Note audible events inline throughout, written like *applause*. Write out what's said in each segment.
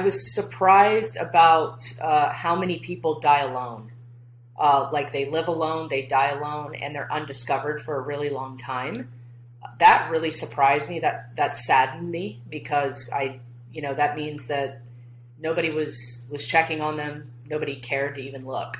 I was surprised about uh, how many people die alone. Uh, like they live alone, they die alone, and they're undiscovered for a really long time. That really surprised me. That that saddened me because I, you know, that means that nobody was was checking on them. Nobody cared to even look.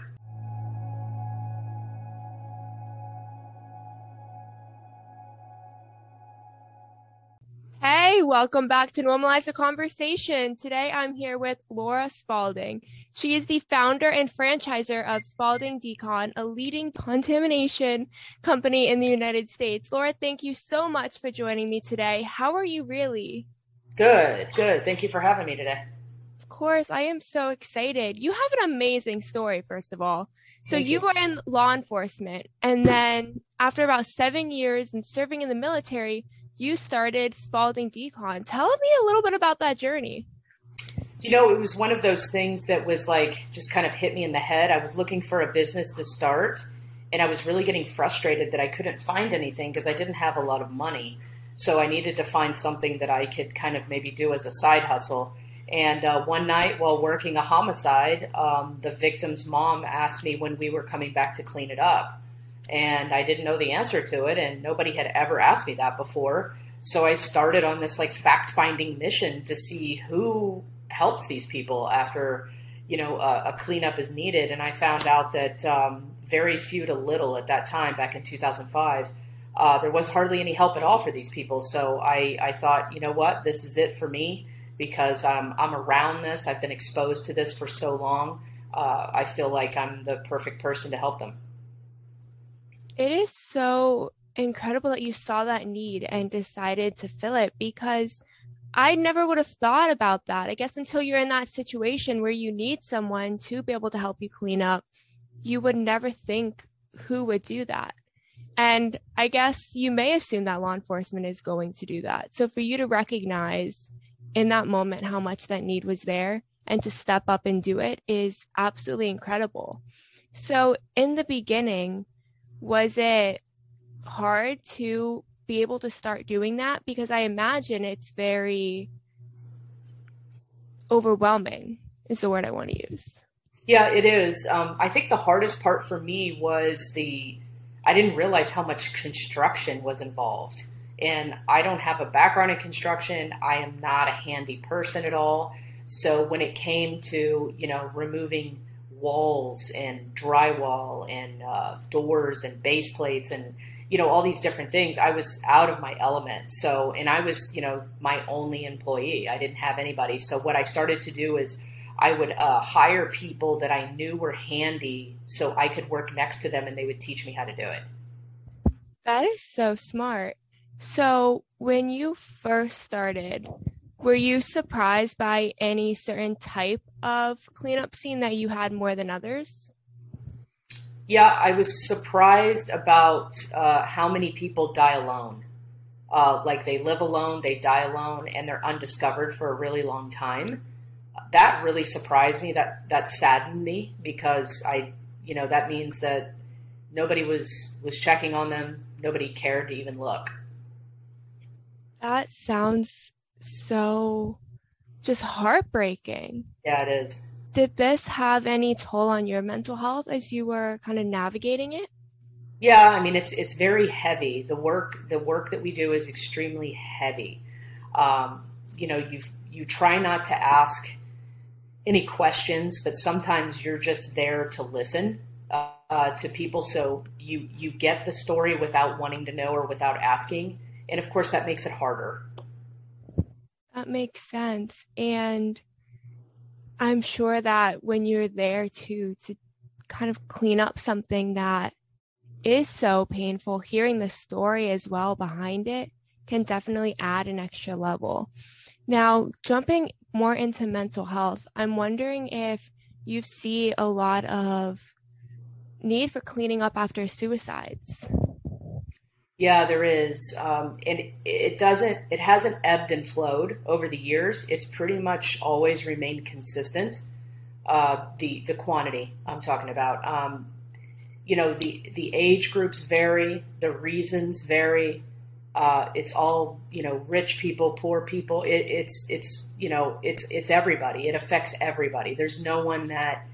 Welcome back to Normalize the Conversation. Today I'm here with Laura Spaulding. She is the founder and franchiser of Spaulding Decon, a leading contamination company in the United States. Laura, thank you so much for joining me today. How are you really? Good, good. Thank you for having me today. Of course, I am so excited. You have an amazing story, first of all. So you, you were in law enforcement, and then after about seven years and serving in the military, you started Spaulding Decon. Tell me a little bit about that journey. You know, it was one of those things that was like just kind of hit me in the head. I was looking for a business to start, and I was really getting frustrated that I couldn't find anything because I didn't have a lot of money. So I needed to find something that I could kind of maybe do as a side hustle. And uh, one night while working a homicide, um, the victim's mom asked me when we were coming back to clean it up and I didn't know the answer to it, and nobody had ever asked me that before. So I started on this like fact finding mission to see who helps these people after you know a, a cleanup is needed, and I found out that um, very few to little at that time back in 2005. Uh, there was hardly any help at all for these people. So I, I thought, you know what, this is it for me because um, I'm around this. I've been exposed to this for so long. Uh, I feel like I'm the perfect person to help them. It is so incredible that you saw that need and decided to fill it because I never would have thought about that. I guess until you're in that situation where you need someone to be able to help you clean up, you would never think who would do that. And I guess you may assume that law enforcement is going to do that. So for you to recognize in that moment how much that need was there and to step up and do it is absolutely incredible. So in the beginning, was it hard to be able to start doing that? Because I imagine it's very overwhelming, is the word I want to use. Yeah, it is. Um, I think the hardest part for me was the, I didn't realize how much construction was involved. And I don't have a background in construction. I am not a handy person at all. So when it came to, you know, removing walls and drywall and uh, doors and base plates and you know all these different things i was out of my element. So and i was you know my only employee. I didn't have anybody. So what i started to do is i would uh, hire people that i knew were handy so i could work next to them and they would teach me how to do it. That is so smart. So when you first started were you surprised by any certain type of cleanup scene that you had more than others? Yeah, I was surprised about uh, how many people die alone. Uh, like they live alone, they die alone, and they're undiscovered for a really long time. That really surprised me. That that saddened me because I, you know, that means that nobody was was checking on them. Nobody cared to even look. That sounds so just heartbreaking. Yeah, it is. Did this have any toll on your mental health as you were kind of navigating it? Yeah, I mean it's it's very heavy. The work the work that we do is extremely heavy. Um, you know, you you try not to ask any questions, but sometimes you're just there to listen uh, to people. So you you get the story without wanting to know or without asking, and of course that makes it harder. That makes sense. And I'm sure that when you're there to to kind of clean up something that is so painful, hearing the story as well behind it can definitely add an extra level. Now, jumping more into mental health, I'm wondering if you see a lot of need for cleaning up after suicides. Yeah, there is, um, and it doesn't. It hasn't ebbed and flowed over the years. It's pretty much always remained consistent. Uh, the the quantity I'm talking about. Um, you know, the the age groups vary, the reasons vary, Uh, it's all you know, rich people, poor people. It, it's it's you know, it's it's everybody. It affects everybody. There's no one that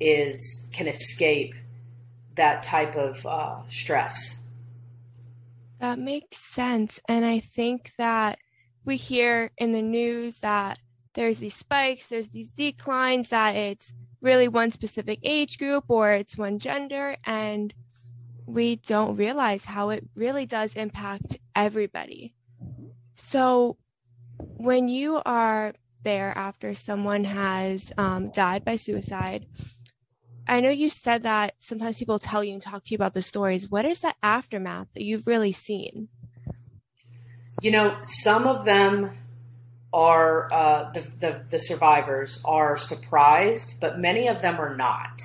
is can escape that type of uh, stress. That makes sense, and I think that we hear in the news that there's these spikes, there's these declines, that it's really one specific age group or it's one gender, and we don't realize how it really does impact everybody. So, when you are there after someone has um, died by suicide, I know you said that sometimes people tell you and talk to you about the stories. What is the aftermath that you've really seen? You know, some of them are uh, the, the, the survivors are surprised, but many of them are not.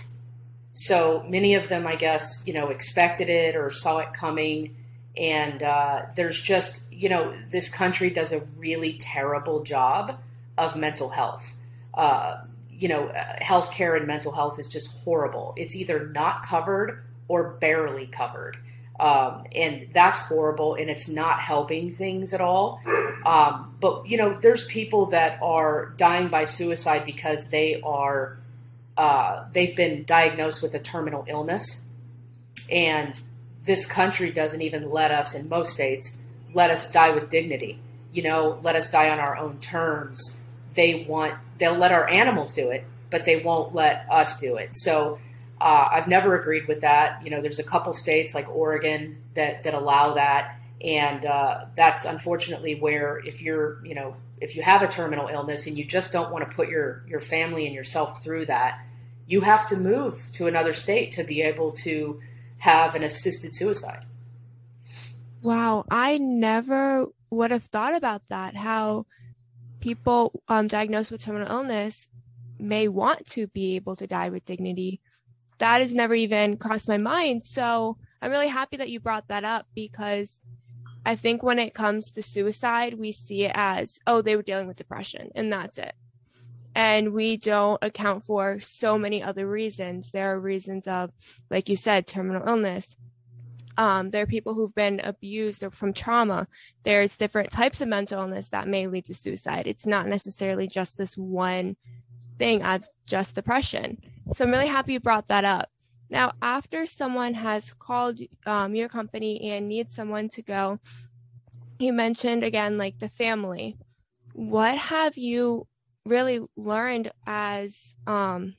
So many of them, I guess, you know, expected it or saw it coming. And uh, there's just, you know, this country does a really terrible job of mental health. Uh, you know, healthcare and mental health is just horrible. It's either not covered or barely covered. Um, and that's horrible and it's not helping things at all. Um, but, you know, there's people that are dying by suicide because they are, uh, they've been diagnosed with a terminal illness. And this country doesn't even let us, in most states, let us die with dignity. You know, let us die on our own terms. They want, they'll let our animals do it, but they won't let us do it. So, uh, I've never agreed with that. You know, there's a couple states like Oregon that that allow that, and uh, that's unfortunately where if you're, you know, if you have a terminal illness and you just don't want to put your your family and yourself through that, you have to move to another state to be able to have an assisted suicide. Wow, I never would have thought about that. How people um, diagnosed with terminal illness may want to be able to die with dignity that has never even crossed my mind. So I'm really happy that you brought that up because I think when it comes to suicide, we see it as, oh, they were dealing with depression and that's it. And we don't account for so many other reasons. There are reasons of, like you said, terminal illness. Um, there are people who've been abused or from trauma. There's different types of mental illness that may lead to suicide. It's not necessarily just this one thing of just depression. So I'm really happy you brought that up. Now, after someone has called um, your company and needs someone to go, you mentioned again, like the family. What have you really learned as um,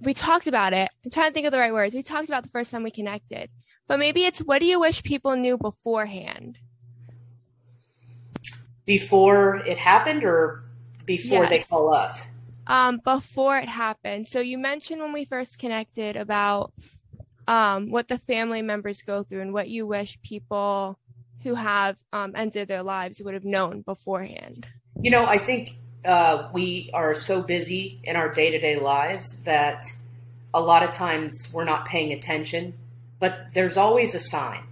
we talked about it? I'm trying to think of the right words. We talked about the first time we connected, but maybe it's what do you wish people knew beforehand? Before it happened or before yes. they call us? um, before it happened. So you mentioned when we first connected about um, what the family members go through and what you wish people who have um, ended their lives would have known beforehand. You know, I think uh, we are so busy in our day to day lives that a lot of times we're not paying attention, but there's always a sign.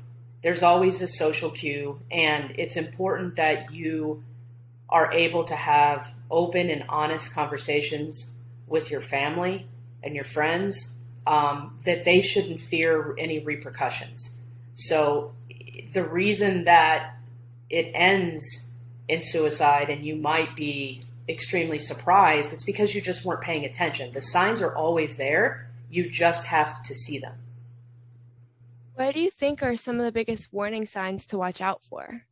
There's always a social cue, and it's important that you are able to have open and honest conversations with your family and your friends, um, that they shouldn't fear any repercussions. So the reason that it ends in suicide and you might be extremely surprised, it's because you just weren't paying attention. The signs are always there. You just have to see them. What do you think are some of the biggest warning signs to watch out for?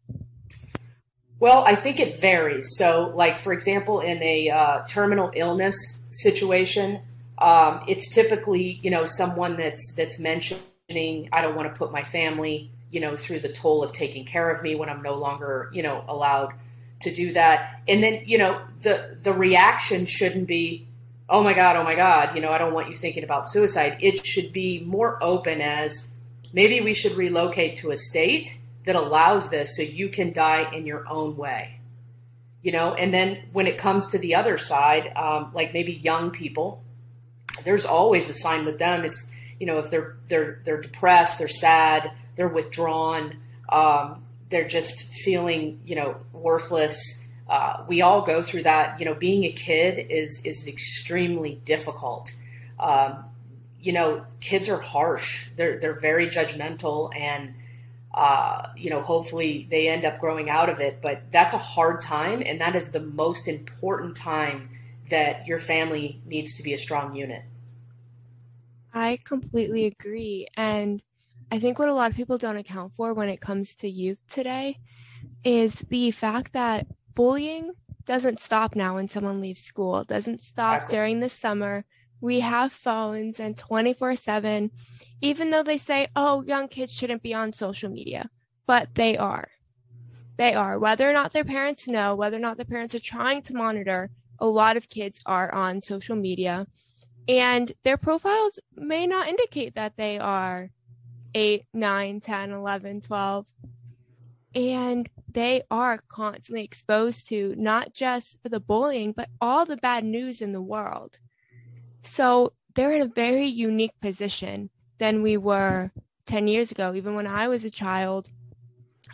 Well, I think it varies. So, like for example, in a uh, terminal illness situation, um, it's typically you know someone that's that's mentioning, "I don't want to put my family, you know, through the toll of taking care of me when I'm no longer, you know, allowed to do that." And then you know the the reaction shouldn't be, "Oh my god, oh my god," you know, I don't want you thinking about suicide. It should be more open as maybe we should relocate to a state that allows this so you can die in your own way. You know and then when it comes to the other side um, like maybe young people there's always a sign with them. It's you know if they're they're they're depressed they're sad they're withdrawn um, they're just feeling you know worthless. Uh, we all go through that. You know being a kid is is extremely difficult. Um, you know kids are harsh they're they're very judgmental and uh, you know, hopefully they end up growing out of it. But that's a hard time, and that is the most important time that your family needs to be a strong unit. I completely agree. And I think what a lot of people don't account for when it comes to youth today is the fact that bullying doesn't stop now when someone leaves school, it doesn't stop exactly. during the summer. We have phones and 24 7, even though they say, oh, young kids shouldn't be on social media, but they are. They are. Whether or not their parents know, whether or not their parents are trying to monitor, a lot of kids are on social media and their profiles may not indicate that they are 8 9 10 11 12 and they are constantly exposed to not just the bullying but all the bad news in the world so they're in a very unique position than we were 10 years ago even when i was a child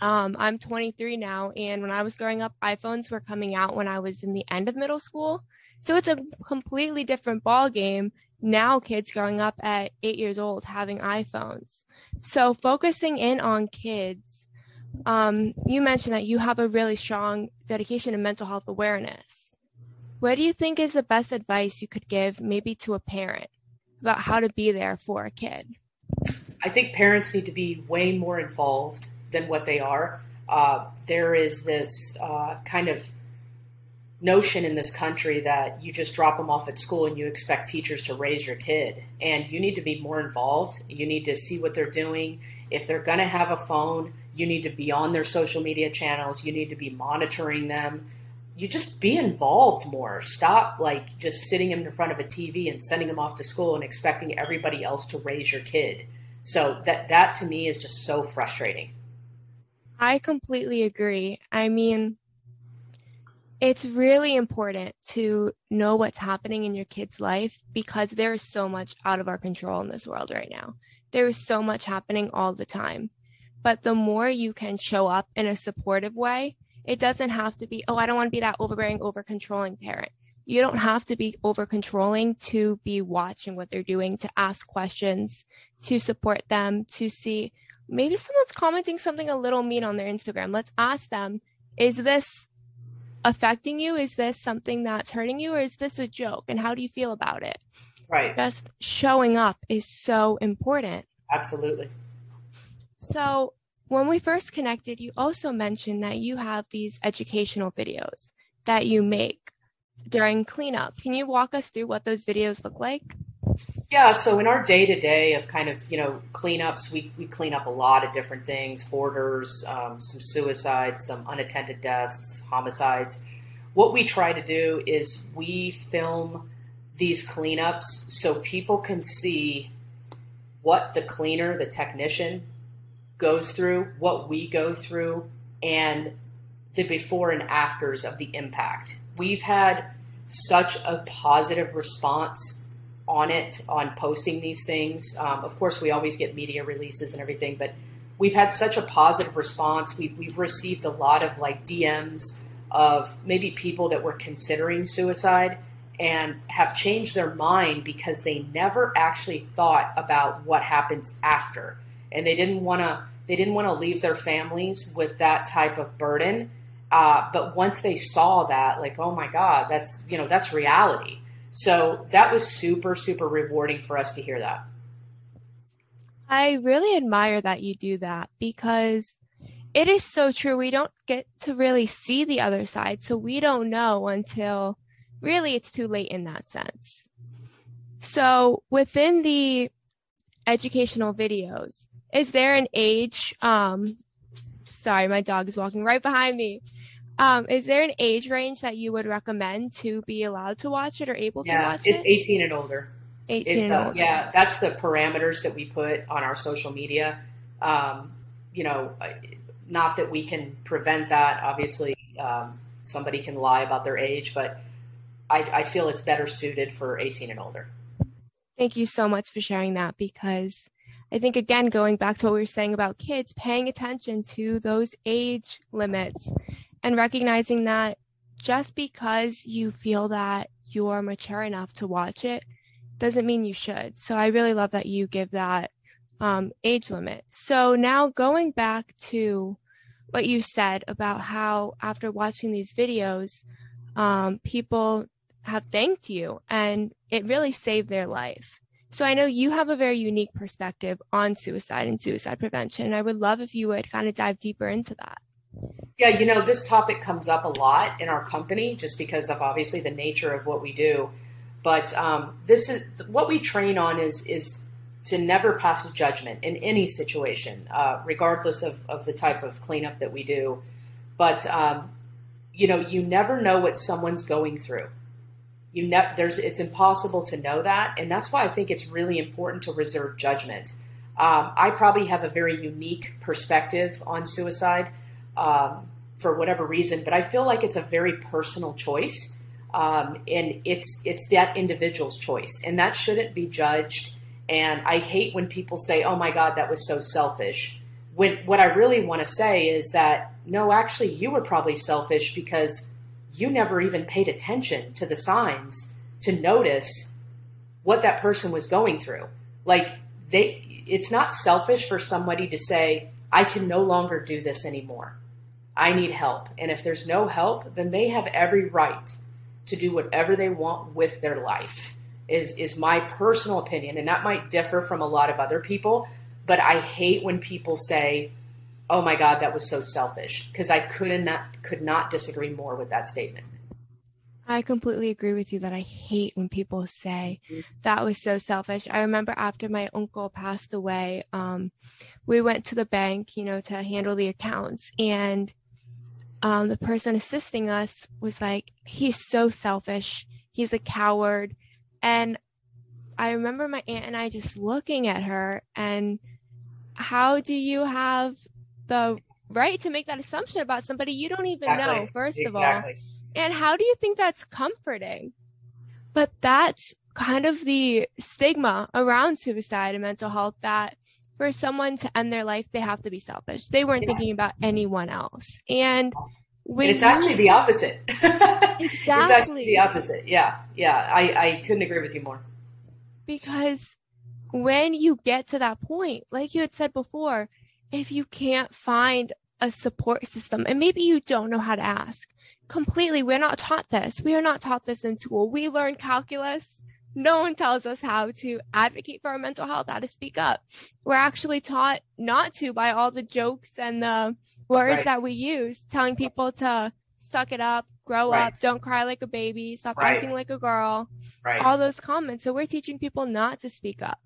um, i'm 23 now and when i was growing up iphones were coming out when i was in the end of middle school so it's a completely different ball game now kids growing up at 8 years old having iPhones. So focusing in on kids um, you mentioned that you have a really strong dedication to mental health awareness. What do you think is the best advice you could give maybe to a parent about how to be there for a kid? I think parents need to be way more involved than what they are. Uh, there is this uh, kind of notion in this country that you just drop them off at school and you expect teachers to raise your kid. And you need to be more involved. You need to see what they're doing. If they're going to have a phone, you need to be on their social media channels. You need to be monitoring them. You just be involved more. Stop like just sitting in front of a TV and sending them off to school and expecting everybody else to raise your kid. So that that to me is just so frustrating. I completely agree. I mean, it's really important to know what's happening in your kid's life because there is so much out of our control in this world right now. There is so much happening all the time. But the more you can show up in a supportive way, it doesn't have to be, oh, I don't want to be that overbearing, over controlling parent. You don't have to be over controlling to be watching what they're doing, to ask questions, to support them, to see maybe someone's commenting something a little mean on their Instagram. Let's ask them, is this affecting you? Is this something that's hurting you or is this a joke? And how do you feel about it? Right. Just showing up is so important. Absolutely. So, when we first connected, you also mentioned that you have these educational videos that you make during cleanup. Can you walk us through what those videos look like? Yeah, so in our day to day of kind of you know cleanups, we we clean up a lot of different things: hoarders, um, some suicides, some unattended deaths, homicides. What we try to do is we film these cleanups so people can see what the cleaner, the technician, goes through, what we go through, and the before and afters of the impact. We've had such a positive response on it, on posting these things. Um, of course, we always get media releases and everything, but we've had such a positive response. We've, we've received a lot of like DMs of maybe people that were considering suicide and have changed their mind because they never actually thought about what happens after and they didn't want to they didn't want to leave their families with that type of burden uh, but once they saw that like oh my god that's you know that's reality so that was super, super rewarding for us to hear that. I really admire that you do that because it is so true. We don't get to really see the other side. So we don't know until really it's too late in that sense. So within the educational videos, is there an age? Um, sorry, my dog is walking right behind me. Um, is there an age range that you would recommend to be allowed to watch it or able yeah, to watch it? it's it? 18 and older. 18 and uh, older. Yeah, that's the parameters that we put on our social media. Um, you know, not that we can prevent that. Obviously, um, somebody can lie about their age, but I, I feel it's better suited for 18 and older. Thank you so much for sharing that because I think, again, going back to what we were saying about kids, paying attention to those age limits and recognizing that just because you feel that you're mature enough to watch it doesn't mean you should. So I really love that you give that um, age limit. So now going back to what you said about how after watching these videos, um, people have thanked you and it really saved their life. So I know you have a very unique perspective on suicide and suicide prevention. I would love if you would kind of dive deeper into that. Yeah, you know, this topic comes up a lot in our company just because of obviously the nature of what we do. But um, this is what we train on is is to never pass a judgment in any situation, uh, regardless of, of the type of cleanup that we do. But um, you know, you never know what someone's going through. You there's it's impossible to know that, and that's why I think it's really important to reserve judgment. Um, I probably have a very unique perspective on suicide um, for whatever reason, but I feel like it's a very personal choice, um, and it's it's that individual's choice, and that shouldn't be judged. And I hate when people say, "Oh my God, that was so selfish." When what I really want to say is that no, actually, you were probably selfish because you never even paid attention to the signs to notice what that person was going through. Like they, it's not selfish for somebody to say, "I can no longer do this anymore." I need help. And if there's no help, then they have every right to do whatever they want with their life. Is is my personal opinion and that might differ from a lot of other people, but I hate when people say, "Oh my god, that was so selfish," because I could not could not disagree more with that statement. I completely agree with you that I hate when people say that was so selfish. I remember after my uncle passed away, um, we went to the bank, you know, to handle the accounts, and um, the person assisting us was like, he's so selfish. He's a coward. And I remember my aunt and I just looking at her and how do you have the right to make that assumption about somebody you don't even exactly. know, first exactly. of all? And how do you think that's comforting? But that's kind of the stigma around suicide and mental health that for someone to end their life, they have to be selfish. They weren't yeah. thinking about anyone else. And when it's actually the opposite. exactly. *laughs* it's actually the opposite. Yeah. Yeah. I, I couldn't agree with you more. Because when you get to that point, like you had said before, if you can't find a support system and maybe you don't know how to ask completely, we're not taught this. We are not taught this in school. We learn calculus no one tells us how to advocate for our mental health, how to speak up. We're actually taught not to by all the jokes and the words right. that we use, telling people to suck it up, grow right. up, don't cry like a baby, stop right. acting like a girl, all those comments. So we're teaching people not to speak up.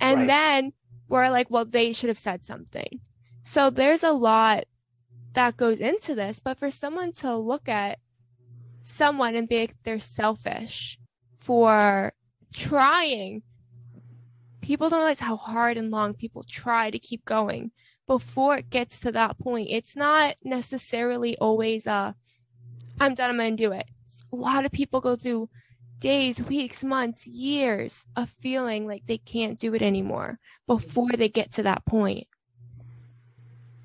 And then we're like, well, they should have said something. So there's a lot that goes into this. But for someone to look at someone and be like, they're selfish for trying. People don't realize how hard and long people try to keep going before it gets to that point. It's not necessarily always a, I'm done, I'm going to do it. A lot of people go through days, weeks, months, years of feeling like they can't do it anymore before they get to that point.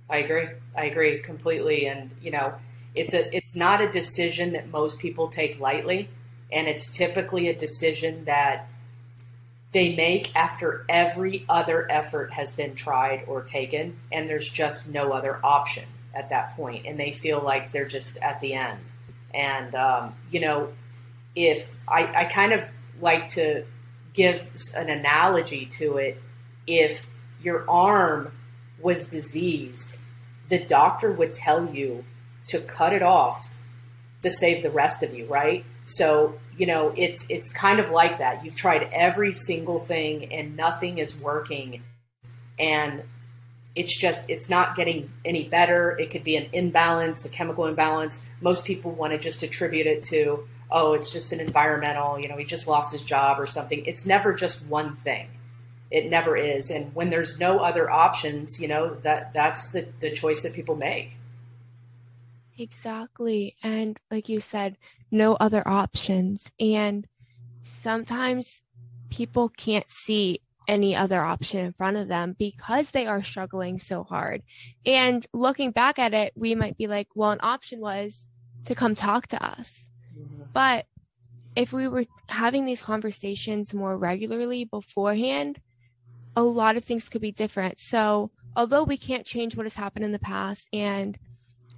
I agree. I agree completely. And, you know, it's a it's not a decision that most people take lightly and it's typically a decision that they make after every other effort has been tried or taken, and there's just no other option at that point, and they feel like they're just at the end. And um, you know, if I, I kind of like to give an analogy to it, if your arm was diseased, the doctor would tell you to cut it off to save the rest of you, right? So, you know, it's it's kind of like that. You've tried every single thing and nothing is working and it's just it's not getting any better. It could be an imbalance, a chemical imbalance. Most people want to just attribute it to, oh, it's just an environmental, you know, he just lost his job or something. It's never just one thing. It never is. And when there's no other options, you know, that that's the, the choice that people make. Exactly. And like you said, no other options. And sometimes people can't see any other option in front of them because they are struggling so hard. And looking back at it, we might be like, well, an option was to come talk to us. But if we were having these conversations more regularly beforehand, a lot of things could be different. So, although we can't change what has happened in the past, and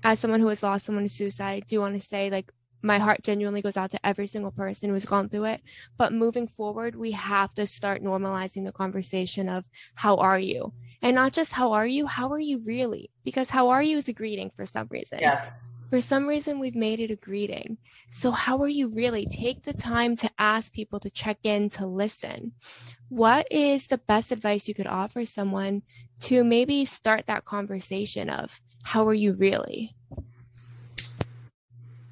as someone who has lost someone to suicide, I do want to say, like, my heart genuinely goes out to every single person who's gone through it. But moving forward, we have to start normalizing the conversation of how are you? And not just how are you, how are you really? Because how are you is a greeting for some reason. Yes. For some reason, we've made it a greeting. So, how are you really? Take the time to ask people to check in, to listen. What is the best advice you could offer someone to maybe start that conversation of how are you really?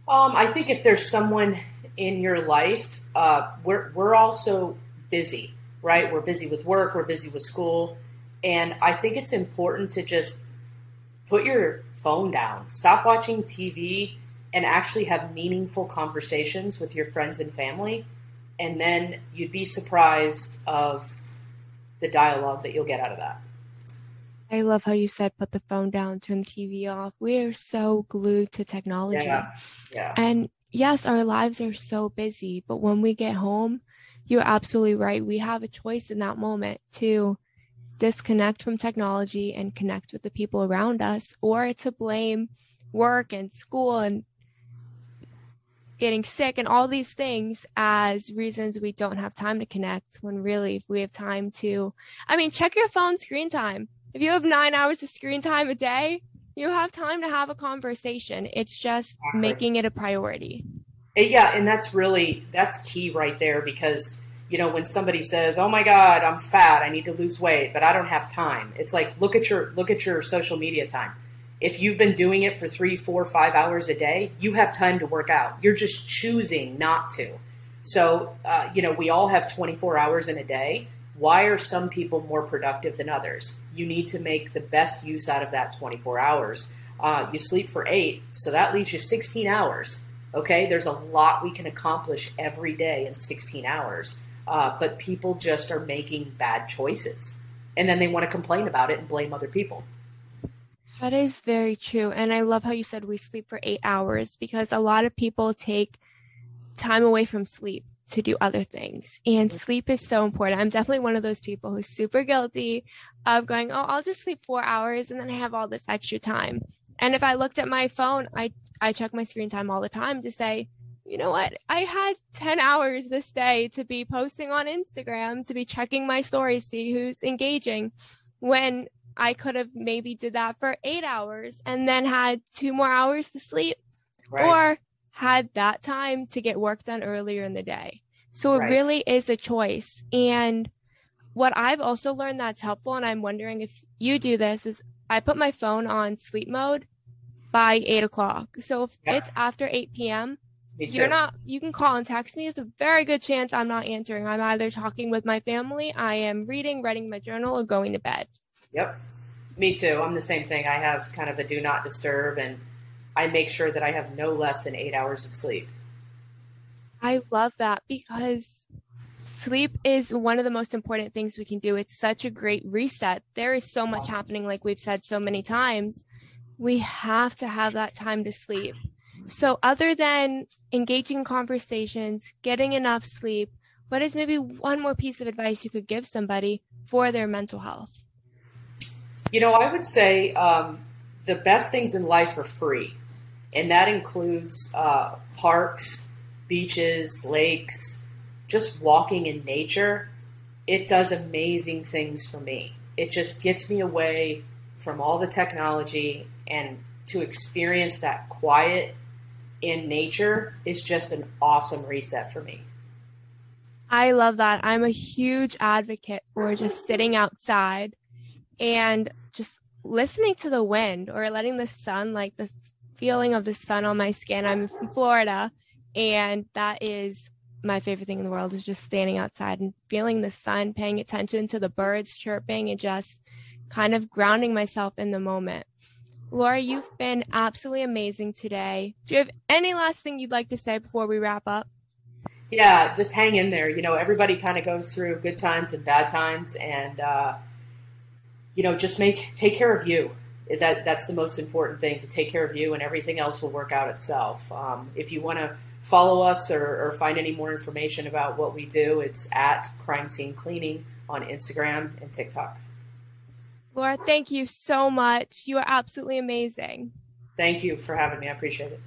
Um, I think if there's someone in your life, uh, we're we're also busy, right? We're busy with work, we're busy with school, and I think it's important to just put your phone down, stop watching TV, and actually have meaningful conversations with your friends and family, and then you'd be surprised of the dialogue that you'll get out of that. I love how you said put the phone down, turn the TV off. We are so glued to technology. Yeah. yeah. And yes, our lives are so busy, but when we get home, you're absolutely right. We have a choice in that moment to disconnect from technology and connect with the people around us, or to blame work and school and getting sick and all these things as reasons we don't have time to connect when really if we have time to i mean check your phone screen time if you have nine hours of screen time a day, you have time to have a conversation. It's just making it a priority. Yeah, and that's really that's key right there because you know when somebody says, "Oh my God, I'm fat. I need to lose weight, but I don't have time." It's like look at your look at your social media time. If you've been doing it for three, four, five hours a day, you have time to work out. You're just choosing not to. So, uh, you know, we all have 24 hours in a day why are some people more productive than others? You need to make the best use out of that 24 hours. Uh, you sleep for eight, so that leaves you 16 hours. Okay, there's a lot we can accomplish every day in 16 hours, uh, but people just are making bad choices. And then they want to complain about it and blame other people. That is very true. And I love how you said we sleep for eight hours because a lot of people take time away from sleep to do other things. And mm-hmm. sleep is so important. I'm definitely one of those people who's super guilty of going, oh, I'll just sleep four hours and then I have all this extra time. And if I looked at my phone, I, I check my screen time all the time to say, you know what? I had 10 hours this day to be posting on Instagram, to be checking my stories, see who's engaging when I could have maybe did that for eight hours and then had two more hours to sleep. Right. Or had that time to get work done earlier in the day. So it right. really is a choice. And what I've also learned that's helpful, and I'm wondering if you do this, is I put my phone on sleep mode by eight o'clock. So if yeah. it's after 8 p.m., you're not, you can call and text me. It's a very good chance I'm not answering. I'm either talking with my family, I am reading, writing my journal, or going to bed. Yep. Me too. I'm the same thing. I have kind of a do not disturb and I make sure that I have no less than eight hours of sleep. I love that because sleep is one of the most important things we can do. It's such a great reset. There is so much happening, like we've said so many times. We have to have that time to sleep. So, other than engaging conversations, getting enough sleep, what is maybe one more piece of advice you could give somebody for their mental health? You know, I would say um, the best things in life are free and that includes uh, parks, beaches, lakes, just walking in nature. It does amazing things for me. It just gets me away from all the technology and to experience that quiet in nature is just an awesome reset for me. I love that. I'm a huge advocate for just sitting outside and just listening to the wind or letting the sun, like the feeling of the sun on my skin. I'm from Florida, and that is my favorite thing in the world is just standing outside and feeling the sun, paying attention to the birds chirping, and just kind of grounding myself in the moment. Laura, you've been absolutely amazing today. Do you have any last thing you'd like to say before we wrap up? Yeah, just hang in there. You know, everybody kind of goes through good times and bad times, and uh, you know, just make take care of you that that's the most important thing to take care of you, and everything else will work out itself. Um, if you want to follow us or, or find any more information about what we do, it's at Crime Scene Cleaning on Instagram and TikTok. Laura, thank you so much. You are absolutely amazing. Thank you for having me. I appreciate it.